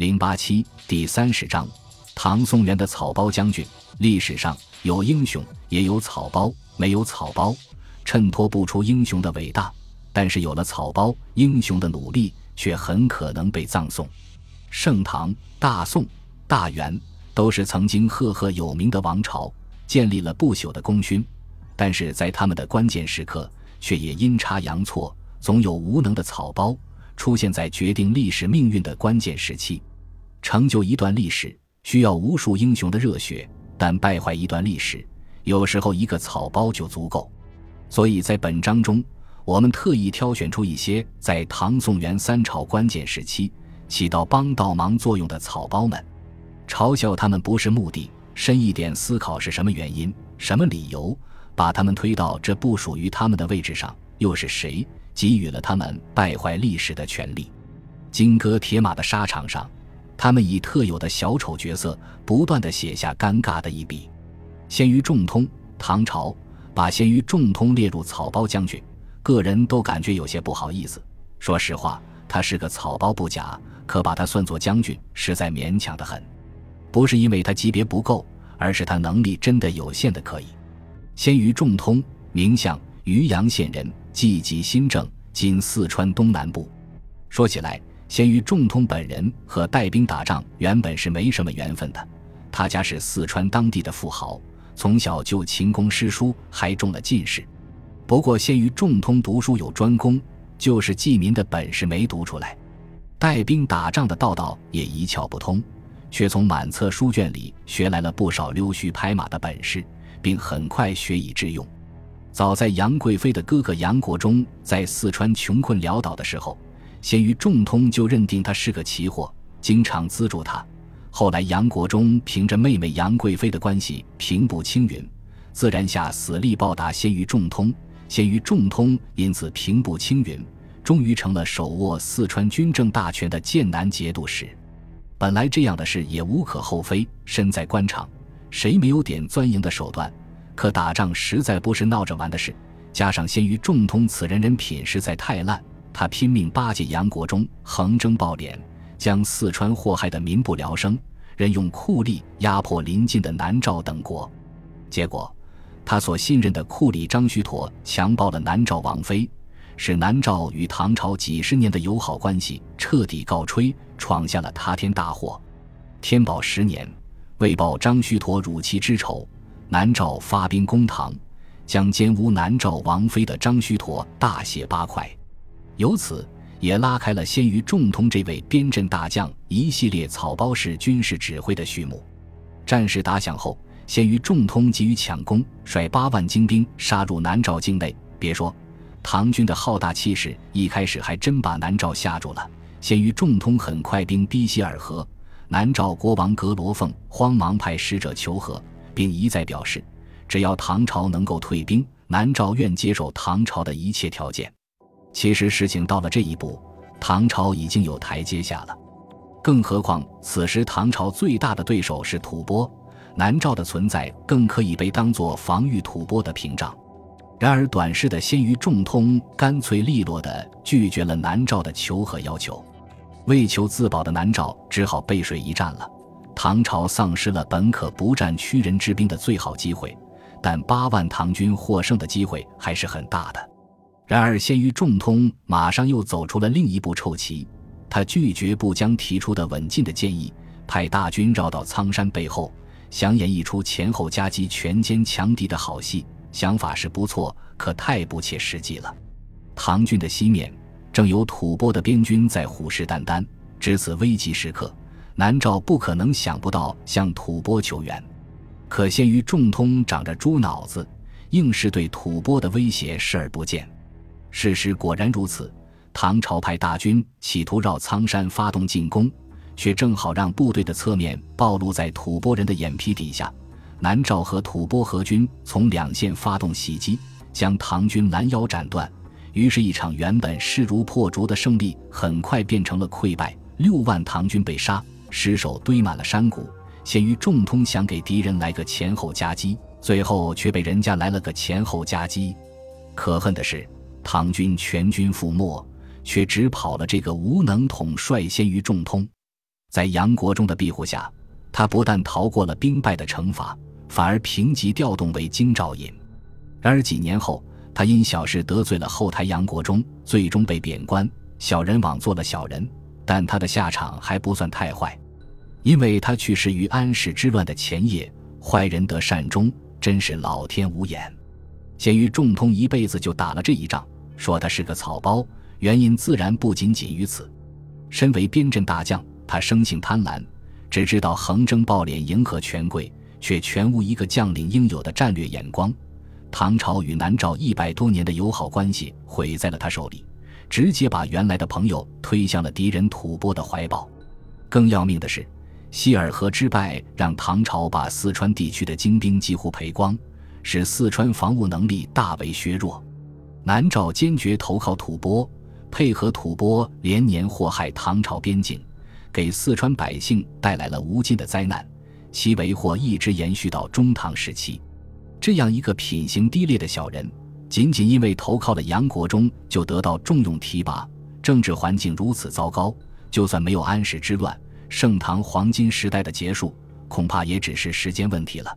零八七第三十章，唐宋元的草包将军。历史上有英雄，也有草包。没有草包，衬托不出英雄的伟大；但是有了草包，英雄的努力却很可能被葬送。盛唐、大宋、大元都是曾经赫赫有名的王朝，建立了不朽的功勋。但是在他们的关键时刻，却也阴差阳错，总有无能的草包出现在决定历史命运的关键时期。成就一段历史需要无数英雄的热血，但败坏一段历史，有时候一个草包就足够。所以在本章中，我们特意挑选出一些在唐宋元三朝关键时期起到帮倒忙作用的草包们，嘲笑他们不是目的，深一点思考是什么原因、什么理由把他们推到这不属于他们的位置上，又是谁给予了他们败坏历史的权利？金戈铁马的沙场上。他们以特有的小丑角色，不断的写下尴尬的一笔。先于仲通，唐朝把先于仲通列入草包将军，个人都感觉有些不好意思。说实话，他是个草包不假，可把他算作将军，实在勉强的很。不是因为他级别不够，而是他能力真的有限的可以。先于仲通，名相，渔阳县人，籍籍新政，今四川东南部。说起来。先于仲通本人和带兵打仗原本是没什么缘分的，他家是四川当地的富豪，从小就勤工诗书，还中了进士。不过先于仲通读书有专攻，就是济民的本事没读出来，带兵打仗的道道也一窍不通，却从满册书卷里学来了不少溜须拍马的本事，并很快学以致用。早在杨贵妃的哥哥杨国忠在四川穷困潦倒的时候。先于仲通就认定他是个奇货，经常资助他。后来杨国忠凭着妹妹杨贵妃的关系平步青云，自然下死力报答先于仲通。先于仲通因此平步青云，终于成了手握四川军政大权的剑南节度使。本来这样的事也无可厚非，身在官场，谁没有点钻营的手段？可打仗实在不是闹着玩的事，加上先于仲通此人人品实在太烂。他拼命巴结杨国忠，横征暴敛，将四川祸害得民不聊生，任用酷吏压迫邻近的南诏等国。结果，他所信任的酷吏张须陀强暴了南诏王妃，使南诏与唐朝几十年的友好关系彻底告吹，闯下了塌天大祸。天宝十年，为报张须陀辱妻之仇，南诏发兵攻唐，将奸污南诏王妃的张须陀大卸八块。由此也拉开了先于仲通这位边镇大将一系列草包式军事指挥的序幕。战事打响后，先于仲通急于抢攻，率八万精兵杀入南诏境内。别说唐军的浩大气势，一开始还真把南诏吓住了。先于仲通很快兵逼西尔河，南诏国王格罗凤慌忙派使者求和，并一再表示，只要唐朝能够退兵，南诏愿接受唐朝的一切条件。其实事情到了这一步，唐朝已经有台阶下了。更何况此时唐朝最大的对手是吐蕃，南诏的存在更可以被当作防御吐蕃的屏障。然而短视的先于仲通干脆利落地拒绝了南诏的求和要求，为求自保的南诏只好背水一战了。唐朝丧失了本可不战屈人之兵的最好机会，但八万唐军获胜的机会还是很大的。然而，先于仲通马上又走出了另一步臭棋。他拒绝不将提出的稳进的建议，派大军绕到苍山背后，想演一出前后夹击、全歼强敌的好戏。想法是不错，可太不切实际了。唐军的西面正有吐蕃的边军在虎视眈眈，值此危急时刻，南诏不可能想不到向吐蕃求援。可先于仲通长着猪脑子，硬是对吐蕃的威胁视而不见。事实果然如此，唐朝派大军企图绕苍山发动进攻，却正好让部队的侧面暴露在吐蕃人的眼皮底下。南诏和吐蕃合军从两线发动袭击，将唐军拦腰斩断。于是，一场原本势如破竹的胜利，很快变成了溃败。六万唐军被杀，尸首堆满了山谷。先于重通想给敌人来个前后夹击，最后却被人家来了个前后夹击。可恨的是。唐军全军覆没，却只跑了这个无能统帅先于仲通。在杨国忠的庇护下，他不但逃过了兵败的惩罚，反而平级调动为京兆尹。然而几年后，他因小事得罪了后台杨国忠，最终被贬官。小人枉做了小人，但他的下场还不算太坏，因为他去世于安史之乱的前夜。坏人得善终，真是老天无眼。咸于仲通一辈子就打了这一仗，说他是个草包，原因自然不仅仅于此。身为边镇大将，他生性贪婪，只知道横征暴敛，迎合权贵，却全无一个将领应有的战略眼光。唐朝与南诏一百多年的友好关系毁在了他手里，直接把原来的朋友推向了敌人吐蕃的怀抱。更要命的是，希尔河之败让唐朝把四川地区的精兵几乎赔光，使四川防务能力大为削弱。南诏坚决投靠吐蕃，配合吐蕃连年祸害唐朝边境，给四川百姓带来了无尽的灾难，其为祸一直延续到中唐时期。这样一个品行低劣的小人，仅仅因为投靠了杨国忠，就得到重用提拔。政治环境如此糟糕，就算没有安史之乱，盛唐黄金时代的结束，恐怕也只是时间问题了。